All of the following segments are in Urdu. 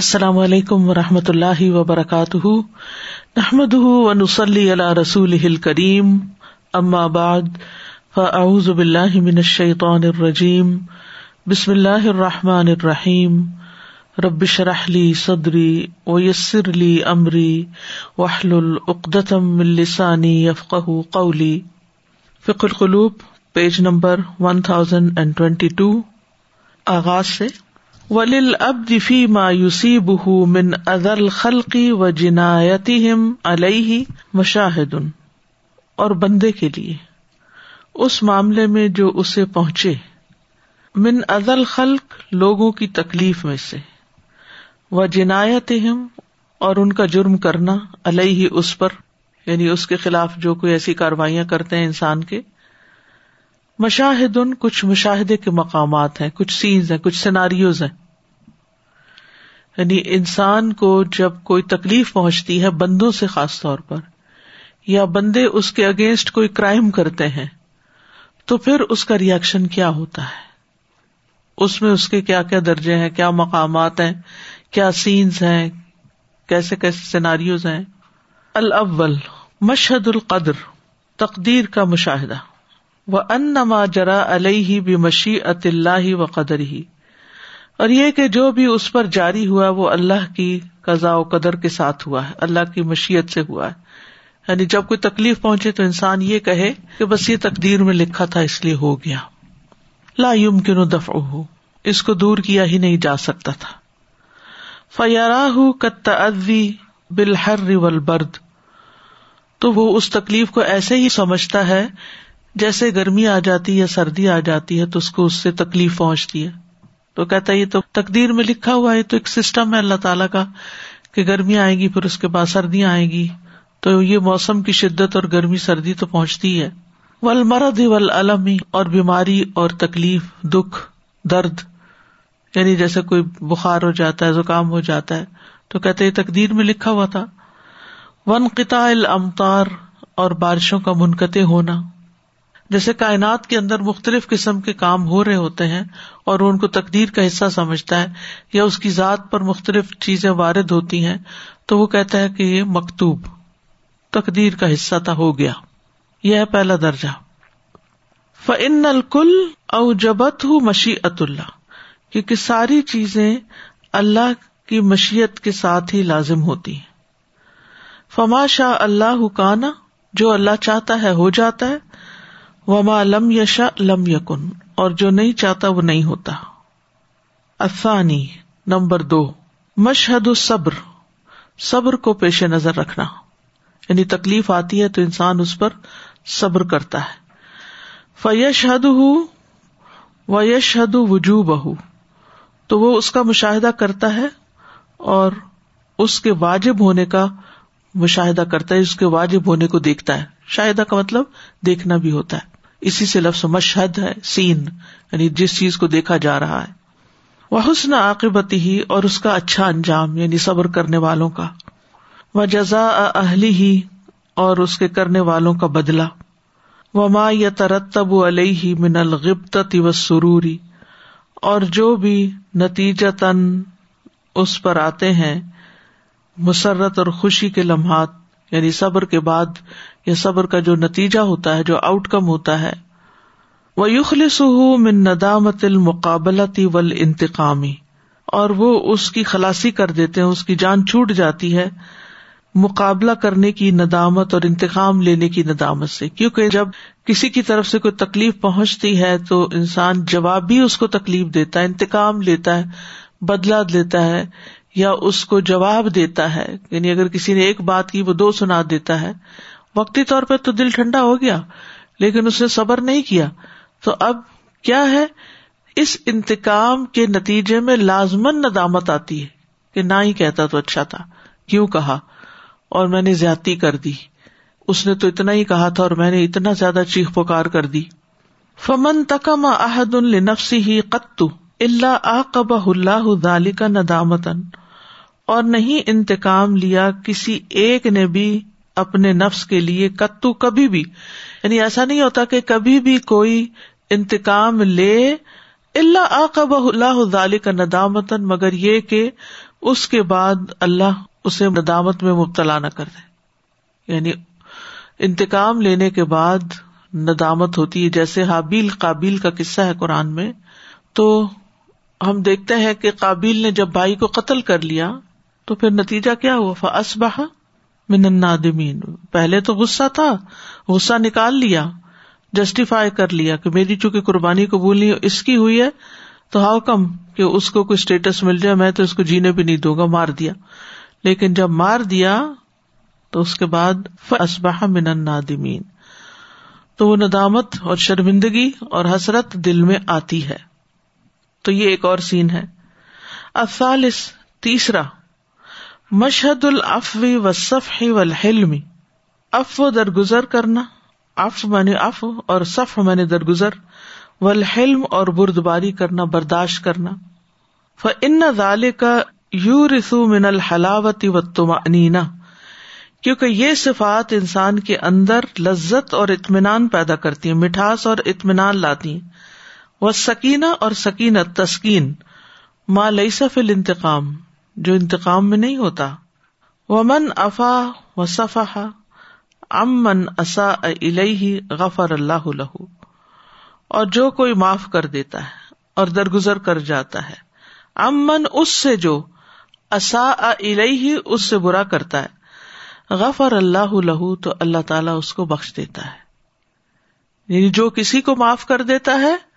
السلام علیکم و رحمۃ اللہ وبرکاتہ۔ نحمد ونسلی علی رسول کریم اما بعد، فاعوذ باللہ من الشیطان الرجیم۔ بسم اللہ الرحمٰن الرحیم۔ ربش رحلی صدری ویسر علی عمری وحل العقدم السانی یفق قولی۔ فک القلوب، page number one thousand and twenty two آغاز سے ولیل اب دفی مایوسی بہ من ادل خلقی و جنایتی علیہ مشاہد اور بندے کے لیے۔ اس معاملے میں جو اسے پہنچے۔ من ادل خلق لوگوں کی تکلیف میں سے۔ و جنایت اور ان کا جرم کرنا علیہ اس پر۔ یعنی اس کے خلاف جو کوئی ایسی کاروائیاں کرتے ہیں انسان کے۔ مشاہد ان کچھ مشاہدے کے مقامات ہیں، کچھ سینز ہیں، کچھ سیناریوز ہیں۔ یعنی انسان کو جب کوئی تکلیف پہنچتی ہے بندوں سے خاص طور پر، یا بندے اس کے اگینسٹ کوئی کرائم کرتے ہیں، تو پھر اس کا ریئیکشن کیا ہوتا ہے؟ اس میں اس کے کیا کیا درجے ہیں، کیا مقامات ہیں، کیا سینس ہیں، کیسے کیسے سیناریوز ہیں؟ الاول، مشہد القدر، تقدیر کا مشاہدہ۔ وہ ان نما جرا علیہ بھی مشی اللہ و قدر ہی اور یہ کہ جو بھی اس پر جاری ہوا وہ اللہ کی قزا و قدر کے ساتھ ہوا ہے، اللہ کی مشیت سے ہوا ہے۔ یعنی جب کوئی تکلیف پہنچے تو انسان یہ کہے کہ بس یہ تقدیر میں لکھا تھا، اس لیے ہو گیا۔ لا یمکن دفع ہو اس کو دور کیا ہی نہیں جا سکتا تھا۔ فیارا کت ادوی بالحر برد تو وہ اس تکلیف کو ایسے ہی سمجھتا ہے جیسے گرمی آ جاتی ہے، سردی آ جاتی ہے، تو اس کو اس سے تکلیف پہنچتی ہے۔ تو کہتا ہے، یہ تو تقدیر میں لکھا ہوا ہے تو ایک سسٹم ہے اللہ تعالیٰ کا، کہ گرمی آئے گی، پھر اس کے بعد سردیاں آئیں گی۔ تو یہ موسم کی شدت اور گرمی سردی تو پہنچتی ہے۔ ول مرد ول علمی اور بیماری اور تکلیف، دکھ، درد یعنی جیسے کوئی بخار ہو جاتا ہے، زکام ہو جاتا ہے۔ تو کہتے یہ تقدیر میں لکھا ہوا تھا۔ ون قطع الامتار اور بارشوں کا منقطع ہونا۔ جیسے کائنات کے اندر مختلف قسم کے کام ہو رہے ہوتے ہیں اور ان کو تقدیر کا حصہ سمجھتا ہے یا اس کی ذات پر مختلف چیزیں وارد ہوتی ہیں، تو وہ کہتا ہے کہ یہ مکتوب، تقدیر کا حصہ تھا، ہو گیا۔ یہ ہے پہلا درجہ۔ فن الکل او جبت ہوں مشیت اللہ کیونکہ ساری چیزیں اللہ کی مشیت کے ساتھ ہی لازم ہوتی ہیں۔ فما شاہ اللہ حکانا جو اللہ چاہتا ہے، ہو جاتا ہے۔ وما لم یشا لم یقن اور جو نہیں چاہتا وہ نہیں ہوتا۔ افانی نمبر دو، مشہد صبر صبر کو پیش نظر رکھنا۔ یعنی تکلیف آتی ہے تو انسان اس پر صبر کرتا ہے۔ فیش حد و یش حد وجو بہ تو وہ اس کا مشاہدہ کرتا ہے اور اس کے واجب ہونے کا مشاہدہ کرتا ہے، اس کے واجب ہونے کو دیکھتا ہے۔ شاہدہ کا مطلب دیکھنا بھی ہوتا ہے۔ اسی سے لفظ مشہد ہے، سین یعنی جس چیز کو دیکھا جا رہا ہے۔ وہ حسن عاقبتی ہی اور اس کا اچھا انجام یعنی صبر کرنے والوں کا۔ وہ جزا اہلی ہی اور اس کے کرنے والوں کا بدلا وہ ماں یا ترتب علیہ من الغبت و سروری اور جو بھی نتیجہ تن اس پر آتے ہیں، مسرت اور خوشی کے لمحات۔ یعنی صبر کے بعد یا صبر کا جو نتیجہ ہوتا ہے، جو آؤٹ کم ہوتا ہے وہ یوخل سہ من ندامت المقابلتی ول انتقامی اور وہ اس کی خلاسی کر دیتے ہیں، اس کی جان چھوٹ جاتی ہے مقابلہ کرنے کی ندامت اور انتقام لینے کی ندامت سے۔ کیونکہ جب کسی کی طرف سے کوئی تکلیف پہنچتی ہے، تو انسان جواب بھی اس کو تکلیف دیتا ہے، انتقام لیتا ہے بدلا لیتا ہے۔ یا اس کو جواب دیتا ہے یعنی اگر کسی نے ایک بات کی وہ دو سنا دیتا ہے۔ وقتی طور پہ تو دل ٹھنڈا ہو گیا، لیکن اس نے صبر نہیں کیا۔ تو اب کیا ہے؟ اس انتقام کے نتیجے میں لازمن ندامت آتی ہے کہ نہ ہی کہتا تو اچھا تھا۔ کیوں کہا؟ اور میں نے زیادتی کر دی۔ اس نے تو اتنا ہی کہا تھا اور میں نے اتنا زیادہ چیخ پکار کر دی۔ فمن تکم عہد النفسی ہی قطو اللہ آب اللہ دالی کا ندامتن اور نہیں انتقام لیا کسی ایک نے بھی اپنے نفس کے لیے کتو کبھی بھی۔ یعنی ایسا نہیں ہوتا کہ کبھی بھی کوئی انتقام لے اللہ آقب اللہ ظالی کا ندامتن مگر یہ کہ اس کے بعد اللہ اسے ندامت میں مبتلا نہ کر دے۔ یعنی انتقام لینے کے بعد ندامت ہوتی ہے، جیسے حابیل قابیل کا قصہ ہے قرآن میں، تو ہم دیکھتے ہیں کہ قابیل نے جب بھائی کو قتل کر لیا تو پھر نتیجہ کیا ہوا؟ فسبہ من النادمین پہلے تو غصہ تھا، غصہ نکال لیا جسٹیفائی کر لیا کہ میری چونکہ قربانی قبول نہیں، اس کی ہوئی ہے، تو ہاؤ کم کہ اس کو کوئی اسٹیٹس مل جائے، میں تو اس کو جینے بھی نہیں دوں گا، مار دیا۔ لیکن جب مار دیا تو اس کے بعد اسبہ من النادمین تو وہ ندامت اور شرمندگی اور حسرت دل میں آتی ہے۔ تو یہ ایک اور سین ہے۔ افالس تیسرا، مشہد الافوی و صف و اف و درگزر کرنا اف میں اف اور صف میں درگزر۔ و اور بردباری کرنا، برداشت کرنا۔ ف ان ذال کا یو رسو من الحلاوتی و تمانینا کیونکہ یہ صفات انسان کے اندر لذت اور اطمینان پیدا کرتی ہیں، مٹھاس اور اطمینان لاتی ہیں۔ وہ سکینہ اور سکینت تسکین ماں لئی سفل انتقام جو انتقام میں نہیں ہوتا۔ وہ من افا و صفا امن اصا الہی غفر اللہ لہو۔ اور جو کوئی معاف کر دیتا ہے اور درگزر کر جاتا ہے امن اس سے جو اصا الہی اس سے برا کرتا ہے۔ غفر اللہ لہو، تو اللہ تعالیٰ اس کو بخش دیتا ہے۔ یعنی جو کسی کو معاف کر دیتا ہے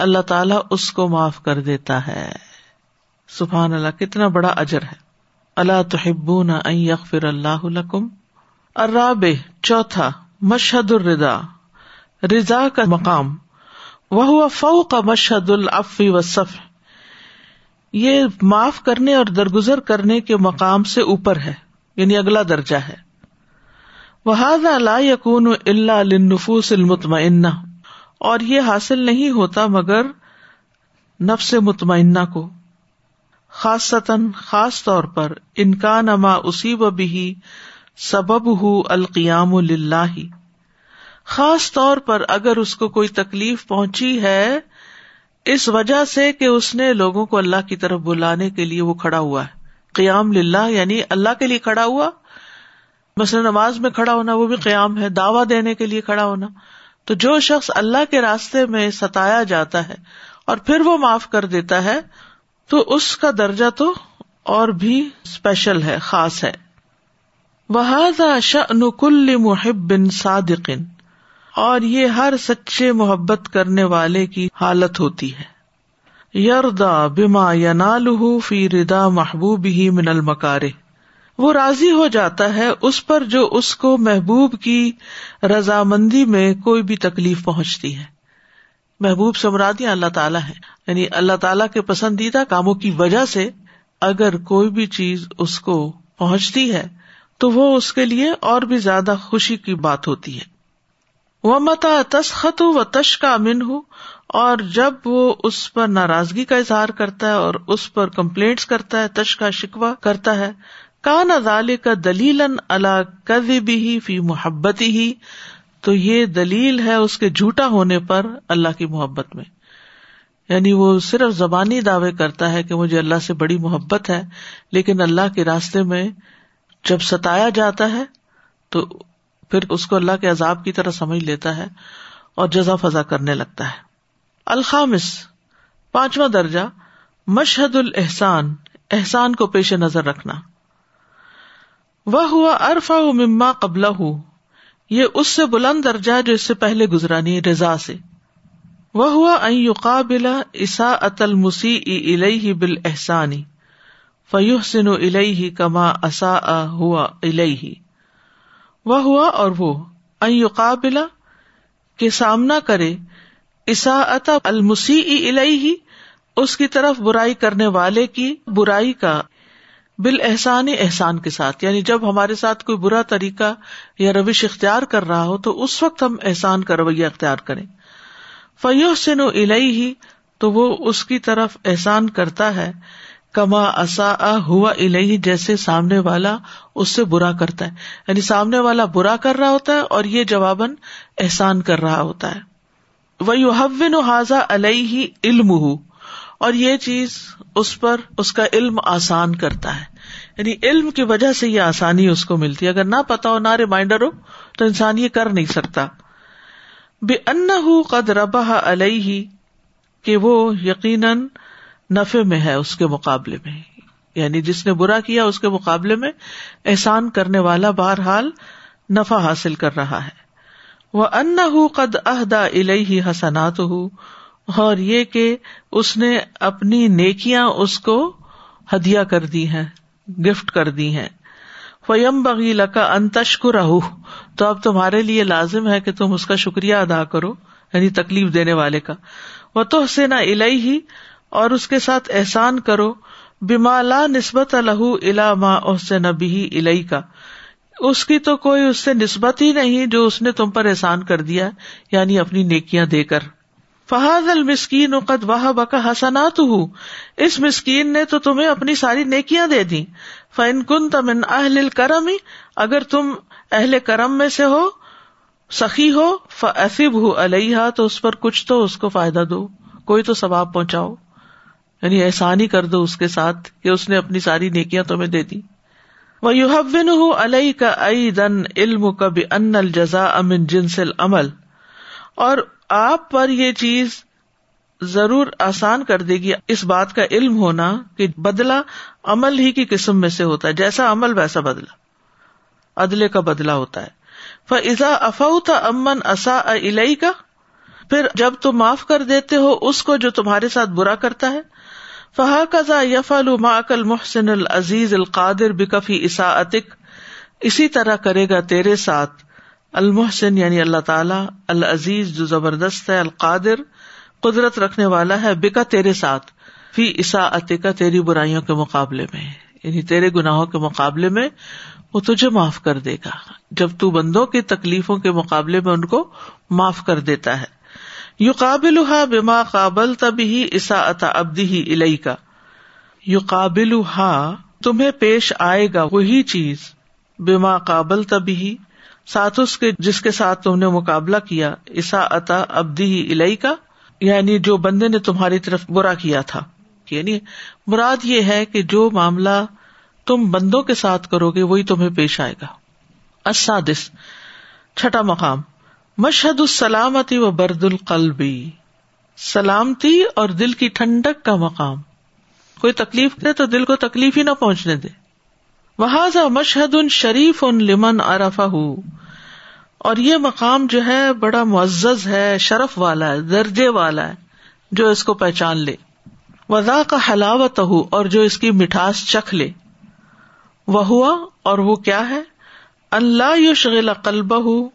اللہ تعالیٰ اس کو معاف کر دیتا ہے۔ سبحان اللہ، کتنا بڑا اجر ہے۔ اللہ تو نہ یغفر اللہ لکم۔ اراب چوتھا، مشہد الردا رضا کا مقام۔ وہ فو کا مشہد العفی و صف یہ معاف کرنے اور درگزر کرنے کے مقام سے اوپر ہے یعنی اگلا درجہ ہے۔ وہ لا یقون اللہ لنفوس المطمئنہ۔ اور یہ حاصل نہیں ہوتا مگر نفس مطمئنہ کو۔ خاص خاص طور پر انکان اما اسی و بھی سبب ہُ القیام اللہ خاص طور پر اگر اس کو کوئی تکلیف پہنچی ہے، اس وجہ سے کہ اس نے لوگوں کو اللہ کی طرف بلانے کے لیے وہ کھڑا ہوا ہے۔ قیام للہ یعنی اللہ کے لیے کھڑا ہوا۔ مثلاً نماز میں کھڑا ہونا وہ بھی قیام ہے، دعوی دینے کے لیے کھڑا ہونا۔ تو جو شخص اللہ کے راستے میں ستایا جاتا ہے اور پھر وہ معاف کر دیتا ہے، تو اس کا درجہ تو اور بھی اسپیشل ہے، خاص ہے۔ وہ کل محب بن صادقن اور یہ ہر سچے محبت کرنے والے کی حالت ہوتی ہے۔ یردا بما ینال فی ردا محبوب ہی من المکارے وہ راضی ہو جاتا ہے اس پر جو اس کو محبوب کی رضامندی میں کوئی بھی تکلیف پہنچتی ہے۔ محبوب سمرادیاں اللہ تعالیٰ ہے یعنی اللہ تعالیٰ کے پسندیدہ کاموں کی وجہ سے اگر کوئی بھی چیز اس کو پہنچتی ہے تو وہ اس کے لیے اور بھی زیادہ خوشی کی بات ہوتی ہے۔ وہ متا تسخت و تش کا امن ہوں اور جب وہ اس پر ناراضگی کا اظہار کرتا ہے اور اس پر کمپلینٹس کرتا ہے تش کا شکوا کرتا ہے کان ادال کا دلیل اللہ کبھی بھی فی محبت ہی تو یہ دلیل ہے اس کے جھوٹا ہونے پر اللہ کی محبت میں۔ یعنی وہ صرف زبانی دعوے کرتا ہے کہ مجھے اللہ سے بڑی محبت ہے، لیکن اللہ کے راستے میں جب ستایا جاتا ہے، تو پھر اس کو اللہ کے عذاب کی طرح سمجھ لیتا ہے اور جزا فضا کرنے لگتا ہے۔ الخامس، پانچواں درجہ، مشہد الحسان احسان کو پیش نظر رکھنا۔ وہ ہوا ارفا مما قبل یہ اس سے بلند درجہ جو اس سے پہلے گزرانی رضا سے۔ وہ ہوا قابل اسا اتل مسی الہ بل احسانی فیوح سن الہ کما اصا ہوا الہ وہ ہوا اور وہ قابلہ کے سامنا کرے اساط المسی ہی اس کی طرف برائی کرنے والے کی برائی کا بال احسان احسان کے ساتھ۔ یعنی جب ہمارے ساتھ کوئی برا طریقہ یا روش اختیار کر رہا ہو تو اس وقت ہم احسان کا رویہ اختیار کریں۔ فیو سن ہی تو وہ اس کی طرف احسان کرتا ہے۔ کما اصا ہوا الہی جیسے سامنے والا اس سے برا کرتا ہے۔ یعنی سامنے والا برا کر رہا ہوتا ہے اور یہ جواباً احسان کر رہا ہوتا ہے۔ وہ حاضا علیہ علم اور یہ چیز اس پر اس کا علم آسان کرتا ہے۔ یعنی علم کی وجہ سے یہ آسانی اس کو ملتی ہے۔ اگر نہ پتا ہو نہ ریمائنڈر ہو، تو انسان یہ کر نہیں سکتا۔ بے ان قد ربا علیہ کہ وہ یقیناً نفے میں ہے اس کے مقابلے میں۔ یعنی جس نے برا کیا، اس کے مقابلے میں احسان کرنے والا بہرحال نفع حاصل کر رہا ہے۔ وہ ان قد عہدا الہ حسنات ہو اور یہ کہ اس نے اپنی نیکیاں اس کو ہدیہ کر دی ہیں، گفٹ کر دی ہیں۔ فیم بغی لکا انتشکر تو اب تمہارے لیے لازم ہے کہ تم اس کا شکریہ ادا کرو یعنی تکلیف دینے والے کا۔ وہ تو حسین الہی ہی اور اس کے ساتھ احسان کرو۔ بیما لا نسبت الح الا ما احسن نبی الہی کا اس کی تو کوئی اس سے نسبت ہی نہیں جو اس نے تم پر احسان کر دیا یعنی اپنی نیکیاں دے کر۔ فہاد المسکین قد واہ بکا حسنات ہوں اس مسکین نے تو تمہیں اپنی ساری نیکیاں دے دی فن کن تمن اہل کرم اگر تم اہل کرم میں سے ہو، سخی ہو فیب ہو علیہ تو اس پر کچھ تو اس کو فائدہ دو۔ کوئی تو ثواب پہنچاؤ۔ یعنی احسان ہی کر دو اس کے ساتھ کہ اس نے اپنی ساری نیکیاں تمہیں دے دی۔ وہ یو حن علیہ کا ائی دن علم کب ان الجزا امن جنسل عمل اور آپ پر یہ چیز ضرور آسان کر دے گی۔ اس بات کا علم ہونا کہ بدلا عمل ہی کی قسم میں سے ہوتا ہے۔ جیسا عمل ویسا بدلا عدلے کا بدلا ہوتا ہے۔ فضا افا امن اصا الئی کا پھر جب تم معاف کر دیتے ہو اس کو جو تمہارے ساتھ برا کرتا ہے۔ فہا قزا یف الماکل محسن العزیز القادر بکفی عصا عطق اسی طرح کرے گا تیرے ساتھ۔ المحسن یعنی اللہ تعالیٰ، العزیز جو زبردست ہے، القادر، قدرت رکھنے والا ہے، بکا تیرے ساتھ، فی عصا عطقہ تیری برائیوں کے مقابلے میں یعنی تیرے گناہوں کے مقابلے میں، وہ تجھے معاف کر دے گا۔ جب تو بندوں کی تکلیفوں کے مقابلے میں ان کو معاف کر دیتا ہے۔ یو قابل ہا بیما قابل تب ہی عصا ابدی ہی الئی کا یو قابل ہا تمہیں پیش آئے گا وہی چیز بیما قابل تب ہی ساتھ اس کے جس کے ساتھ تم نے مقابلہ کیا عصا عطا ابدی ہی الئی کا یعنی جو بندے نے تمہاری طرف برا کیا تھا۔ یعنی مراد یہ ہے کہ جو معاملہ تم بندوں کے ساتھ کرو گے، وہی تمہیں پیش آئے گا۔ اسادس چھٹا مقام، مشہد السلامتی و برد القلبی۔ سلامتی اور دل کی ٹھنڈک کا مقام۔ کوئی تکلیف دے تو دل کو تکلیف ہی نہ پہنچنے دے۔ وہ مشہد ان شریف ان لمن ارفا اور یہ مقام جو ہے بڑا معزز ہے، شرف والا ہے، درجے والا ہے، جو اس کو پہچان لے۔ وضا کا حلاوت ہو اور جو اس کی مٹھاس چکھ لے۔ وہ ہوا اور وہ کیا ہے؟ اللہ یو شغل قلب ہو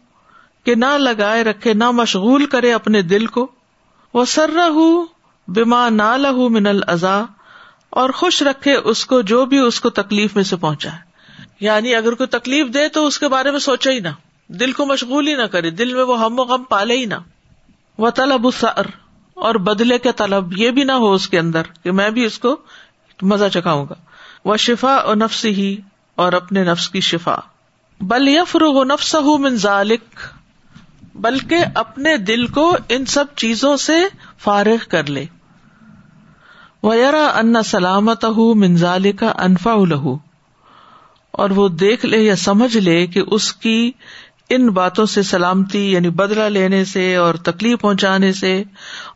کہ نہ لگائے رکھے، نہ مشغول کرے اپنے دل کو۔ وہ سر ہو بیما نہ لہو من الزا اور خوش رکھے اس کو جو بھی اس کو تکلیف میں سے پہنچا ہے۔ یعنی اگر کوئی تکلیف دے تو اس کے بارے میں سوچے ہی نہ۔ دل کو مشغول ہی نہ کرے۔ دل میں وہ ہم و غم پالے ہی نہ۔ وہ طلب سر اور بدلے کے طلب یہ بھی نہ ہو اس کے اندر کہ میں بھی اس کو مزہ چکھاؤں گا۔ وہ شفا اور نفس ہی اور اپنے نفس کی شفا۔ بل یفرغ نفس من بلکہ اپنے دل کو ان سب چیزوں سے فارغ کر لے۔ ویرا ان سلامت منظال کا انفا لہو اور وہ دیکھ لے یا سمجھ لے کہ اس کی ان باتوں سے سلامتی یعنی بدلا لینے سے اور تکلیف پہنچانے سے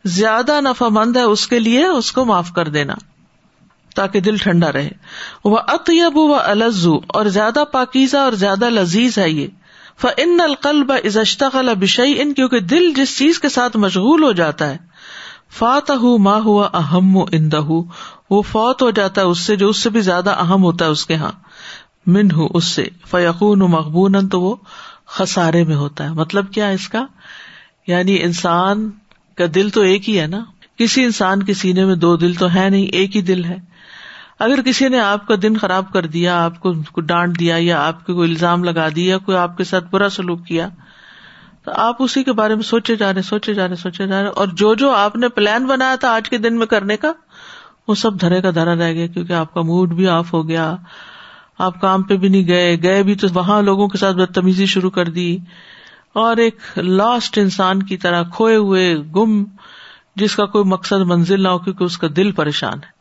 زیادہ نفع مند ہے اس کے لیے، اس کو معاف کر دینا، تاکہ دل ٹھنڈا رہے۔ وہ اطیب و الزو اور زیادہ پاکیزہ اور زیادہ لذیذ ہے یہ۔ فن القلب ازشتغل بشئی ان کیونکہ دل جس چیز کے ساتھ مشغول ہو جاتا ہے فات ماں ہوا اہم و اندہ وہ فوت ہو جاتا ہے اس سے جو اس سے بھی زیادہ اہم ہوتا ہے اس کے یہاں من ہوں اس سے۔ فیقون مقبون تو وہ خسارے میں ہوتا ہے۔ مطلب کیا اس کا؟ یعنی انسان کا دل تو ایک ہی ہے نا۔ کسی انسان کے سینے میں دو دل تو ہے نہیں، ایک ہی دل ہے۔ اگر کسی نے آپ کا دن خراب کر دیا، آپ کو ڈانٹ دیا یا آپ کو کوئی الزام لگا دیا، کوئی آپ کے ساتھ برا سلوک کیا تو آپ اسی کے بارے میں سوچے جا رہے سوچے جا رہے سوچے جا رہے اور جو جو آپ نے پلان بنایا تھا آج کے دن میں کرنے کا، وہ سب دھرے کا دھرا رہ گیا، کیونکہ آپ کا موڈ بھی آف ہو گیا۔ آپ کام پہ بھی نہیں گئے گئے بھی تو وہاں لوگوں کے ساتھ بدتمیزی شروع کر دی۔ اور ایک لاسٹ انسان کی طرح کھوئے ہوئے گم، جس کا کوئی مقصد منزل نہ ہو، کیونکہ اس کا دل پریشان ہے۔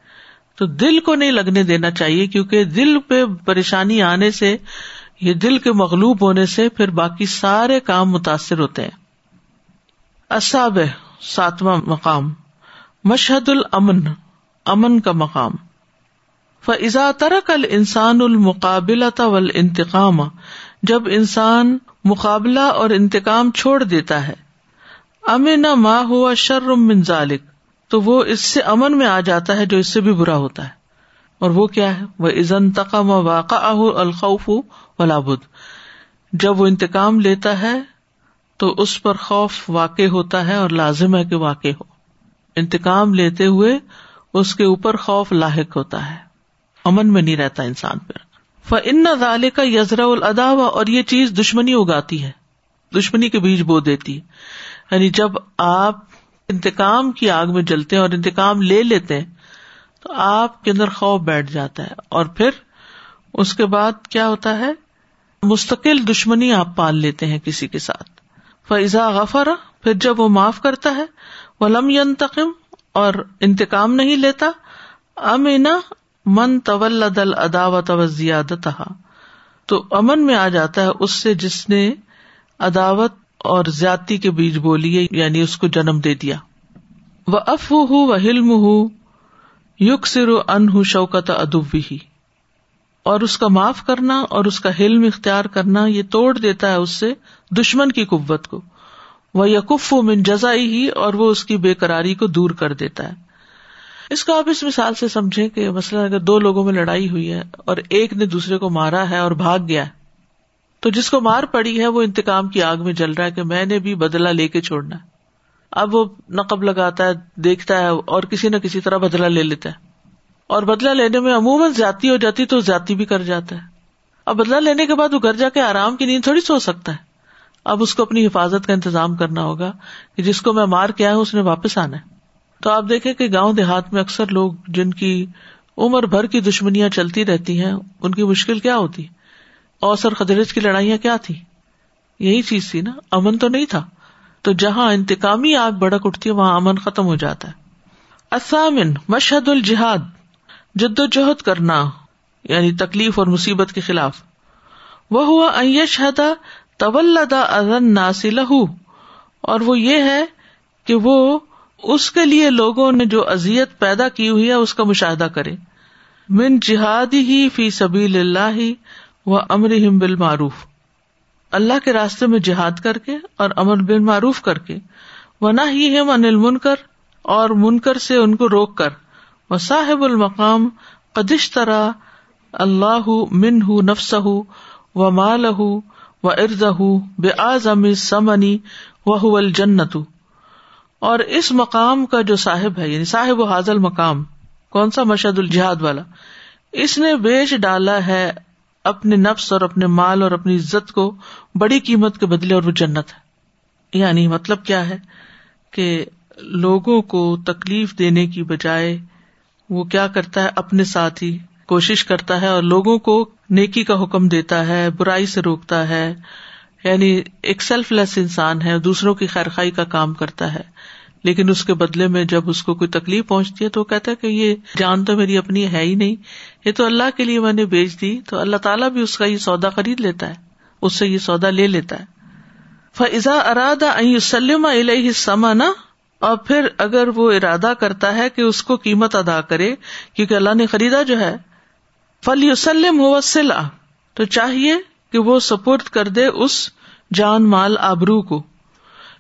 تو دل کو نہیں لگنے دینا چاہیے، کیونکہ دل پہ پریشانی آنے سے یہ دل کے مغلوب ہونے سے پھر باقی سارے کام متاثر ہوتے ہیں۔ اصاب ساتواں مقام، مشہد الامن، امن کا مقام۔ فضا ترک ال انسان المقابلہ طول انتقام جب انسان مقابلہ اور انتقام چھوڑ دیتا ہے، امن ماں ہوا شرم ذالک، تو وہ اس سے امن میں آ جاتا ہے جو اس سے بھی برا ہوتا ہے۔ اور وہ کیا ہے؟ وہ عزن تقم واقع الخوف ولابد جب وہ انتقام لیتا ہے، تو اس پر خوف واقع ہوتا ہے اور لازم ہے کہ واقع ہو۔ انتقام لیتے ہوئے اس کے اوپر خوف لاحق ہوتا ہے۔ امن میں نہیں رہتا انسان پہ فن ضالح کا یزرا الادا اور یہ چیز دشمنی اگاتی ہے۔ دشمنی کے بیج بو دیتی ہے۔ یعنی جب آپ انتقام کی آگ میں جلتے ہیں اور انتقام لے لیتے ہیں، تو آپ کے اندر خوف بیٹھ جاتا ہے۔ اور پھر اس کے بعد کیا ہوتا ہے؟ مستقل دشمنی آپ پال لیتے ہیں کسی کے ساتھ۔ فضا غفر، پھر جب وہ معاف کرتا ہے وہ لم ینتقم اور انتقام نہیں لیتا امینا من طول دل اداوت و زیادت تو امن میں آ جاتا ہے اس سے جس نے عداوت اور زیادتی کے بیج بولی ہے یعنی اس کو جنم دے دیا۔ وہ اف ہُو و حلم ہُ یوگ سر ان ہوں شوکت ادبی ہی اور اس کا معاف کرنا اور اس کا حلم اختیار کرنا یہ توڑ دیتا ہے اس سے دشمن کی قوت کو۔ وہ یقف من جزائی ہی اور وہ اس کی بے قراری کو دور کر دیتا ہے۔ اس کو آپ اس مثال سے سمجھے کہ مثلاً اگر دو لوگوں میں لڑائی ہوئی ہے اور ایک نے دوسرے کو مارا ہے اور بھاگ گیا ہے، تو جس کو مار پڑی ہے وہ انتقام کی آگ میں جل رہا ہے کہ میں نے بھی بدلا لے کے چھوڑنا ہے۔ اب وہ نقب لگاتا ہے، دیکھتا ہے اور کسی نہ کسی طرح بدلا لے لیتا ہے۔ اور بدلا لینے میں عموماً زیادتی ہو جاتی تو زیادتی بھی کر جاتا ہے۔ اب بدلا لینے کے بعد وہ گھر جا کے آرام کی نیند تھوڑی سو سکتا ہے۔ اب اس کو اپنی حفاظت کا انتظام کرنا ہوگا کہ جس کو میں مار کے آیا ہوں اس نے واپس آنا ہے۔ تو آپ دیکھیں کہ گاؤں دیہات میں اکثر لوگ جن کی عمر بھر کی دشمنیاں چلتی رہتی ہیں، ان کی مشکل کیا ہوتی؟ اوسر خدرج کی لڑائیاں کیا تھی یہی چیز تھی نا، امن تو نہیں تھا۔ تو جہاں انتقامی آگ بڑک اٹھتی ہے، وہاں امن ختم ہو جاتا ہے۔ اسامن مشہد الجہاد۔ جد و جہد کرنا یعنی تکلیف اور مصیبت کے خلاف۔ وہ ہوا ایشہدا طولدا ازن ناسی لہو۔ اور وہ یہ ہے کہ وہ اس کے لیے لوگوں نے جو ازیت پیدا کی ہوئی ہے، اس کا مشاہدہ کرے۔ من جہاد ہی فی سبیل اللہ و امر بال معروف اللہ کے راستے میں جہاد کر کے اور امر بن معروف کر کے۔ وہ نہ ہی ہم انل منکر اور منکر سے ان کو روک کر۔ و صاحب المقام قدش طرح اللہ من ہُ نفس و مال و ارد بے آزم سمنی و الجنت. اور اس مقام کا جو صاحب ہے یعنی صاحب و حاضل مقام، کون سا مشد الجہاد والا، اس نے بیچ ڈالا ہے اپنے نفس اور اپنے مال اور اپنی عزت کو بڑی قیمت کے بدلے اور وہ جنت ہے۔ یعنی مطلب کیا ہے؟ کہ لوگوں کو تکلیف دینے کی بجائے وہ کیا کرتا ہے؟ اپنے ساتھ ہی کوشش کرتا ہے اور لوگوں کو نیکی کا حکم دیتا ہے، برائی سے روکتا ہے۔ یعنی ایک سیلف لیس انسان ہے، دوسروں کی خیر خائی کا کام کرتا ہے۔ لیکن اس کے بدلے میں جب اس کو کوئی تکلیف پہنچتی ہے تو وہ کہتا ہے کہ یہ جان تو میری اپنی ہے ہی نہیں، یہ تو اللہ کے لیے میں نے بیچ دی۔ تو اللہ تعالیٰ بھی اس کا یہ سودا خرید لیتا ہے، اس سے یہ سودا لے لیتا ہے۔ فضا ارادہ سلم علیہ سما نا اور پھر اگر وہ ارادہ کرتا ہے کہ اس کو قیمت ادا کرے، کیونکہ اللہ نے خریدا جو ہے فل یوسلم ہو سلا تو چاہیے کہ وہ سپورٹ کر دے اس جان مال آبرو کو۔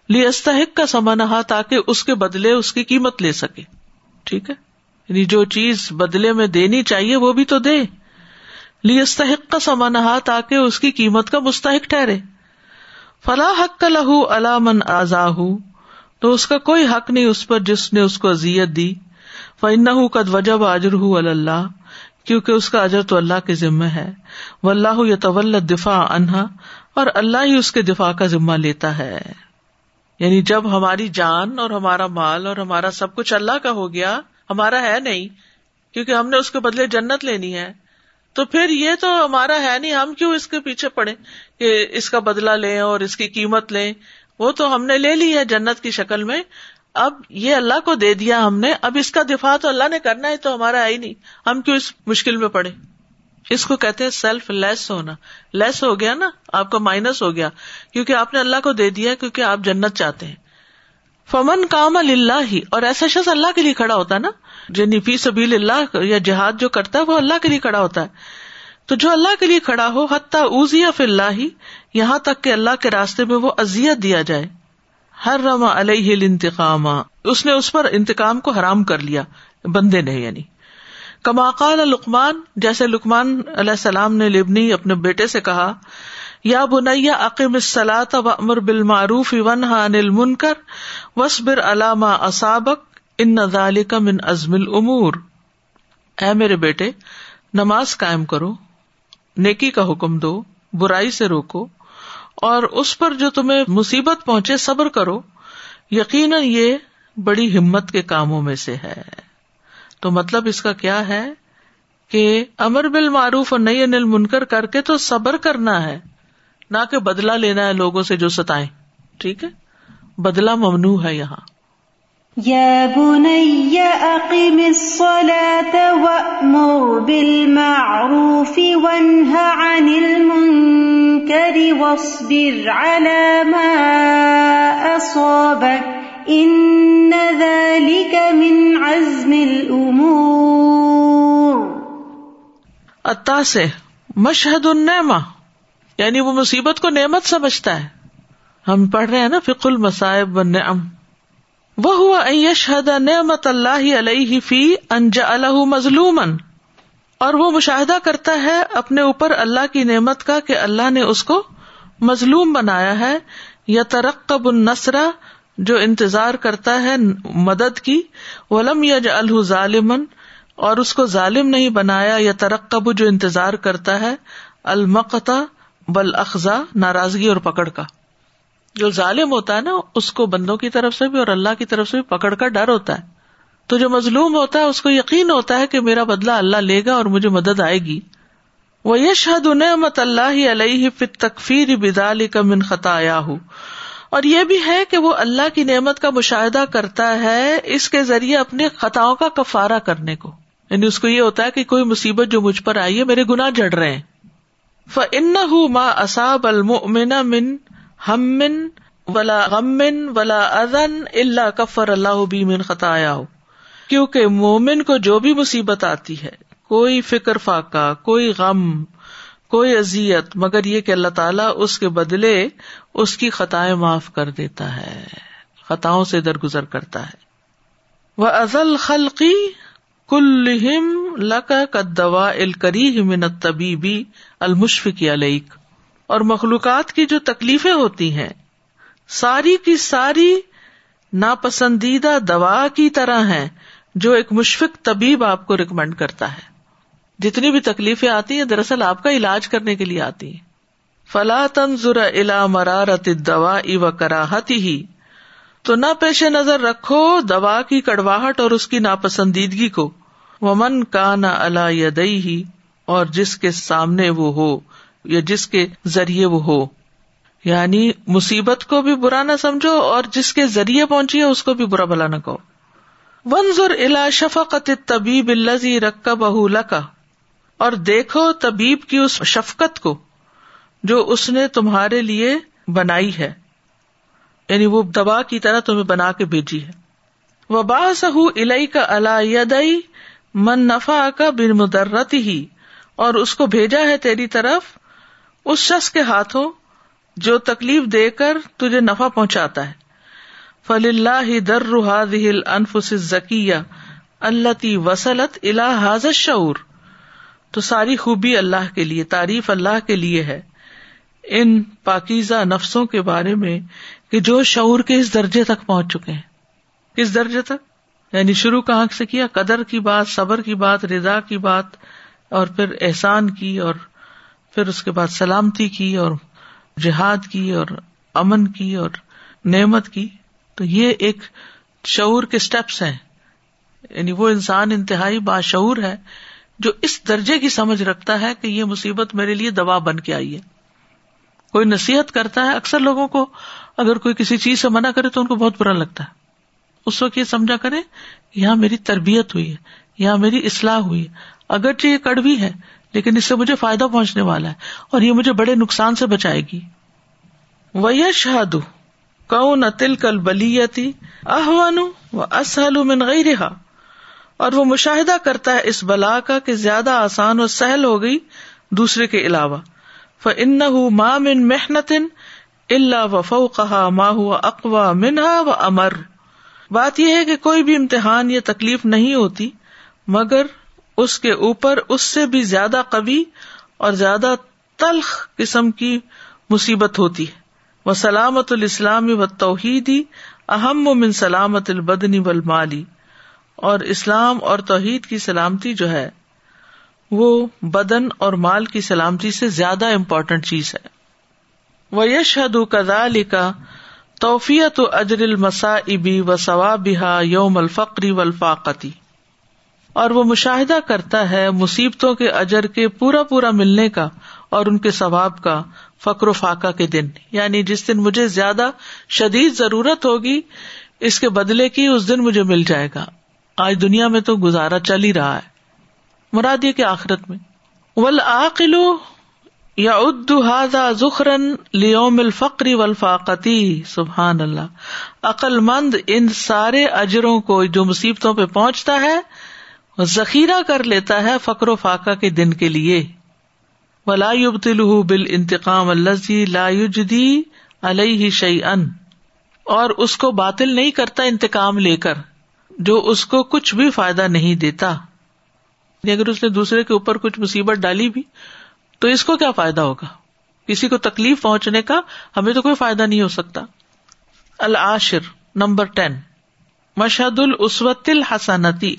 لی استحق کا سمانا تاکہ اس کے بدلے اس کی قیمت لے سکے۔ ٹھیک ہے؟ یعنی جو چیز بدلے میں دینی چاہیے، وہ بھی تو دے۔ لی استحق کا سمانا تاکہ اس کی قیمت کا مستحق ٹھہرے۔ فلاح حق کا لہو علامن آزا تو اس کا کوئی حق نہیں اس پر جس نے اس کو ازیت دی۔ فن قد وجب اجر ہُو اللہ کیونکہ اس کا اجر تو اللہ کے ذمے ہے۔ وہ اللہ یا طول دفاع انہا اور اللہ ہی اس کے دفاع کا ذمہ لیتا ہے۔ یعنی جب ہماری جان اور ہمارا مال اور ہمارا سب کچھ اللہ کا ہو گیا، ہمارا ہے نہیں، کیونکہ ہم نے اس کے بدلے جنت لینی ہے، تو پھر یہ تو ہمارا ہے نہیں، ہم کیوں اس کے پیچھے پڑے کہ اس کا بدلا لیں اور اس کی قیمت لیں؟ وہ تو ہم نے لے لی ہے جنت کی شکل میں۔ اب یہ اللہ کو دے دیا ہم نے۔ اب اس کا دفاع تو اللہ نے کرنا ہے، تو ہمارا ہے ہی نہیں۔ ہم کیوں اس مشکل میں پڑے؟ اس کو کہتے ہیں سیلف لیس ہونا۔ لیس ہو گیا نا، آپ کا مائنس ہو گیا۔ کیونکہ آپ نے اللہ کو دے دیا کیونکہ آپ جنت چاہتے ہیں۔ فمن کام اللہ ہی اور ایسا شخص اللہ کے لیے کھڑا ہوتا ہے نا یعنی فی سبیل اللہ یا جہاد جو کرتا ہے، وہ اللہ کے لیے کھڑا ہوتا ہے۔ تو جو اللہ کے لیے کھڑا ہو، حتیٰ اوزیا فی اللہ ہی یہاں تک کہ اللہ کے راستے میں وہ ازیت دیا جائے۔ ہر رما علیہ انتقام اس نے اس پر انتقام کو حرام کر لیا، بندے نے یعنی۔ کماقال لکمان جیسے لکمان علیہ السلام نے لبنی اپنے بیٹے سے کہا، یا بنیا عقیم السلاط و امر بالمعروف ون انل منکر وسبر علامہ اسابق ان نظال کا من ازم العمور اے میرے بیٹے، نماز قائم کرو نیکی کا حکم دو، برائی سے روکو، اور اس پر جو تمہیں مصیبت پہنچے صبر کرو۔ یقیناً یہ بڑی ہمت کے کاموں میں سے ہے۔ تو مطلب اس کا کیا ہے کہ امر بال معروف اور نئی انل منکر کر کے تو صبر کرنا ہے، نہ کہ بدلا لینا ہے لوگوں سے جو ستائیں۔ ٹھیک ہے؟ بدلا ممنوع ہے یہاں۔ يا بني أقم الصلاة وأمر بالمعروف وانه عن المنكر واصبر على ما أصابك إن ذلك من عزم الأمور التاسع مشہد النعمہ یعنی وہ مصیبت کو نعمت سمجھتا ہے۔ ہم پڑھ رہے ہیں نا فک المصائب والنعم۔ وہ ہوا یشہد نعمت اللہ علیہ فی انجا الح مظلوم اور وہ مشاہدہ کرتا ہے اپنے اوپر اللہ کی نعمت کا کہ اللہ نے اس کو مظلوم بنایا ہے۔ یا ترقب النسرا جو انتظار کرتا ہے مدد کی۔ ولم یج الح ظالمن اور اس کو ظالم نہیں بنایا۔ یا ترقب جو انتظار کرتا ہے۔ المقتا بل اخذا ناراضگی اور پکڑ کا۔ جو ظالم ہوتا ہے نا، اس کو بندوں کی طرف سے بھی اور اللہ کی طرف سے بھی پکڑ کا ڈر ہوتا ہے۔ تو جو مظلوم ہوتا ہے، اس کو یقین ہوتا ہے کہ میرا بدلا اللہ لے گا اور مجھے مدد آئے گی۔ وہ یشہد نعمت اللہ علیہ فت تکفیر بدال کا من خطایا اور یہ بھی ہے کہ وہ اللہ کی نعمت کا مشاہدہ کرتا ہے اس کے ذریعے اپنے خطاؤں کا کفارہ کرنے کو۔ یعنی اس کو یہ ہوتا ہے کہ کوئی مصیبت جو مجھ پر آئی ہے، میرے گنا جڑ رہے ہیں۔ فن ما اصاب المؤمن من ہم ولا غمن ولا ازن اللہ کفر اللہ بھی من خطایا ہو کیونکہ مومن کو جو بھی مصیبت آتی ہے، کوئی فکر فاقہ، کوئی غم، کوئی ازیت مگر یہ کہ اللہ تعالیٰ اس کے بدلے اس کی خطائیں معاف کر دیتا ہے، خطاؤں سے درگزر کرتا ہے۔ وہ ازل خلقی کل لکا کا دوا الکری من طبیبی المشفق علیک اور مخلوقات کی جو تکلیفیں ہوتی ہیں، ساری کی ساری ناپسندیدہ دوا کی طرح ہیں، جو ایک مشفق طبیب آپ کو ریکمینڈ کرتا ہے۔ جتنی بھی تکلیفیں آتی ہیں، دراصل آپ کا علاج کرنے کے لیے آتی ہیں۔ فلا تنظر الا مرارت دوا و کراہتی ہی تو نہ پیش نظر رکھو دوا کی کڑواہٹ اور اس کی ناپسندیدگی کو۔ ومن کا نہ اللہ ہی اور جس کے سامنے وہ ہو۔ یا جس کے ذریعے وہ ہو۔ یعنی مصیبت کو بھی برا نہ سمجھو اور جس کے ذریعے پہنچی ہے اس کو بھی برا بلا نہ کہو۔ ونظر الا شفقت طبیب الزی رکا بہ کا اور دیکھو طبیب کی اس شفقت کو جو اس نے تمہارے لیے بنائی ہے۔ یعنی وہ دبا کی طرح تمہیں بنا کے بھیجی ہے۔ وہ باس الئی کا اللہ من نفا کا بن مدرت ہی اور اس کو بھیجا ہے تیری طرف۔ اس شخص کے ہاتھوں جو تکلیف دے کر تجھے نفع پہنچاتا ہے۔ فل اللہ در دل انفس ذکیہ اللہ تی وسلت اللہ حاضر شعور تو ساری خوبی اللہ کے لیے، تعریف اللہ کے لیے ہے۔ ان پاکیزہ نفسوں کے بارے میں کہ جو شعور کے اس درجے تک پہنچ چکے ہیں۔ کس درجے تک؟ یعنی شروع کہاں سے کیا؟ قدر کی بات، صبر کی بات، رضا کی بات اور پھر احسان کی اور پھر اس کے بعد سلامتی کی اور جہاد کی اور امن کی اور نعمت کی تو یہ ایک شعور کے اسٹیپس ہیں۔ یعنی وہ انسان انتہائی باشعور ہے جو اس درجے کی سمجھ رکھتا ہے کہ یہ مصیبت میرے لیے دوا بن کے آئی ہے۔ کوئی نصیحت کرتا ہے، اکثر لوگوں کو اگر کوئی کسی چیز سے منع کرے تو ان کو بہت برا لگتا ہے۔ اس وقت یہ سمجھا کرے یہاں میری تربیت ہوئی ہے، یہاں میری اصلاح ہوئی ہے۔ اگرچہ یہ کڑوی ہے لیکن اس سے مجھے فائدہ پہنچنے والا ہے اور یہ مجھے بڑے نقصان سے بچائے گی۔ شہاد تل کل بلیتی احوان و اسل من گئی اور وہ مشاہدہ کرتا ہے اس بلا کا کہ زیادہ آسان اور سہل ہو گئی دوسرے کے علاوہ۔ ان ماں من محنت اللہ و فو کہا ماں ہوا اقوا منہا و امر بات یہ ہے کہ کوئی بھی امتحان یا تکلیف نہیں ہوتی، مگر اس کے اوپر اس سے بھی زیادہ قوی اور زیادہ تلخ قسم کی مصیبت ہوتی ہے۔ وہ سلامت الاسلام و توحیدی اہم و من سلامت البدنی و المالی اور اسلام اور توحید کی سلامتی جو ہے، وہ بدن اور مال کی سلامتی سے زیادہ امپورٹنٹ چیز ہے۔ وہ یش حد کزال کا توفیت اجر المسا ابی و ثوابہ یوم الفقری والفاقتی اور وہ مشاہدہ کرتا ہے مصیبتوں کے اجر کے پورا پورا ملنے کا اور ان کے ثواب کا فکر و فاقہ کے دن۔ یعنی جس دن مجھے زیادہ شدید ضرورت ہوگی، اس کے بدلے کی اس دن مجھے مل جائے گا۔ آج دنیا میں تو گزارا چل ہی رہا ہے۔ مراد یہ کہ آخرت میں۔ ول آلو یا ادو لیوم الفقری ولفاقتی سبحان اللہ۔ عقل مند ان سارے اجروں کو جو مصیبتوں پہ پہنچتا ہے ذخیرہ کر لیتا ہے فکر و فاقہ کے دن کے لیے۔ ولا یبتل بال انتقام الزی لا یجدی علیہ شعی ان اور اس کو باطل نہیں کرتا انتقام لے کر، جو اس کو کچھ بھی فائدہ نہیں دیتا۔ یعنی اگر اس نے دوسرے کے اوپر کچھ مصیبت ڈالی بھی، تو اس کو کیا فائدہ ہوگا؟ کسی کو تکلیف پہنچنے کا ہمیں تو کوئی فائدہ نہیں ہو سکتا۔ العاشر، نمبر ٹین مشہد العسوت الحسنتی۔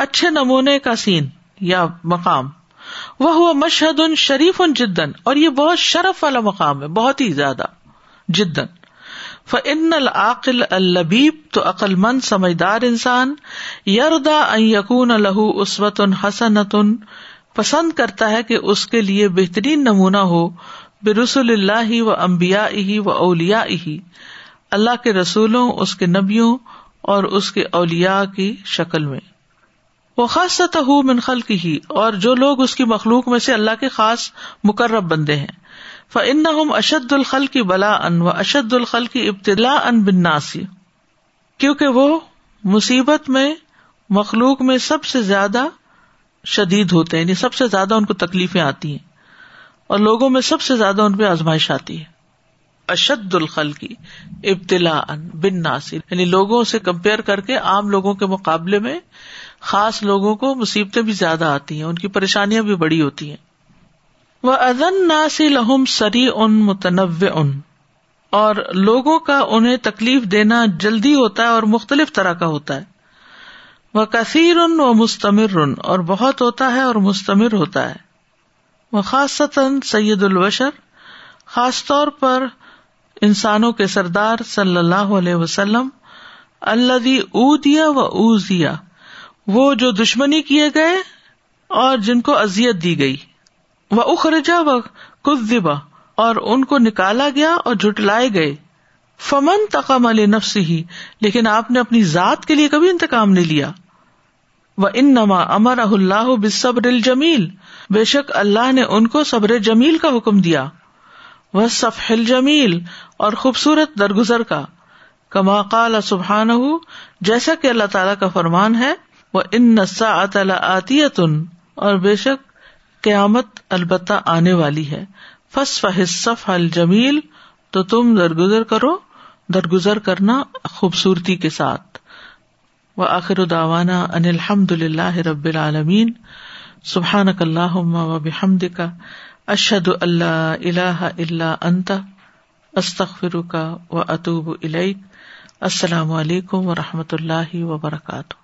اچھے نمونے کا سین یا مقام۔ وہ ہوا مشہد ان شریف ان جدن، اور یہ بہت شرف والا مقام ہے، بہت ہی زیادہ جدن۔ فن العقل البیب تو عقل مند سمجھدار انسان، یردا یقون لہو اسوت ان حسنتن، پسند کرتا ہے کہ اس کے لیے بہترین نمونہ ہو بے رسول اللہ و امبیا ہی و اولیا ہی اللہ کے رسولوں، اس کے نبیوں اور اس کے اولیا کی شکل میں۔ وہ خاص من خلق ہی اور جو لوگ اس کی مخلوق میں سے اللہ کے خاص مقرب بندے ہیں۔ فن اشد الخل کی بلا ان و اشد الخل کی ابتدا ان بناسی کیونکہ وہ مصیبت میں، مخلوق میں سب سے زیادہ شدید ہوتے ہیں یعنی سب سے زیادہ ان کو تکلیفیں آتی ہیں، اور لوگوں میں سب سے زیادہ ان پہ آزمائش آتی ہے۔ اشد الخل کی ابتلا ان بن ناصر یعنی لوگوں سے کمپیئر کر کے عام لوگوں کے مقابلے میں خاص لوگوں کو مصیبتیں بھی زیادہ آتی ہیں، ان کی پریشانیاں بھی بڑی ہوتی ہیں۔ وہ ادن ناسی لہم سری ان متنوع۔ ان اور لوگوں کا انہیں تکلیف دینا جلدی ہوتا ہے اور مختلف طرح کا ہوتا ہے۔ وہ کثیر ان و مستمر ان اور بہت ہوتا ہے اور مستمر ہوتا ہے۔ وہ خاص سید البشر۔ خاص طور پر انسانوں کے سردار صلی اللہ علیہ وسلم۔ اللہ اودیا و اوزیا وہ جو دشمنی کیے گئے اور جن کو ازیت دی گئی۔ وہ اخرجا و کزبا اور ان کو نکالا گیا اور جٹلائے گئے۔ فمن تقام علی نفس ہی لیکن آپ نے اپنی ذات کے لیے کبھی انتقام نہیں لیا۔ وہ ان نما امر اللہ بصبر الجمیل، بے شک اللہ نے ان کو صبر جمیل کا حکم دیا۔ وہ صف جمیل اور خوبصورت درگزر کا۔ کما قال سبحان جیسا کہ اللہ تعالیٰ کا فرمان ہے وہ ان نسا آتی اور بے شک قیامت البتہ آنے والی ہے۔ فس فصف الجمیل تو تم درگزر کرو، درگزر کرنا خوبصورتی کے ساتھ۔ و آخر داوانا ان الحمد اللہ رب العالمین۔ سبحان اللہ و بحمد کا اشد اللہ اللہ اللہ انت استخر کا و اطوب السلام علیکم و رحمۃ اللہ وبرکاتہ۔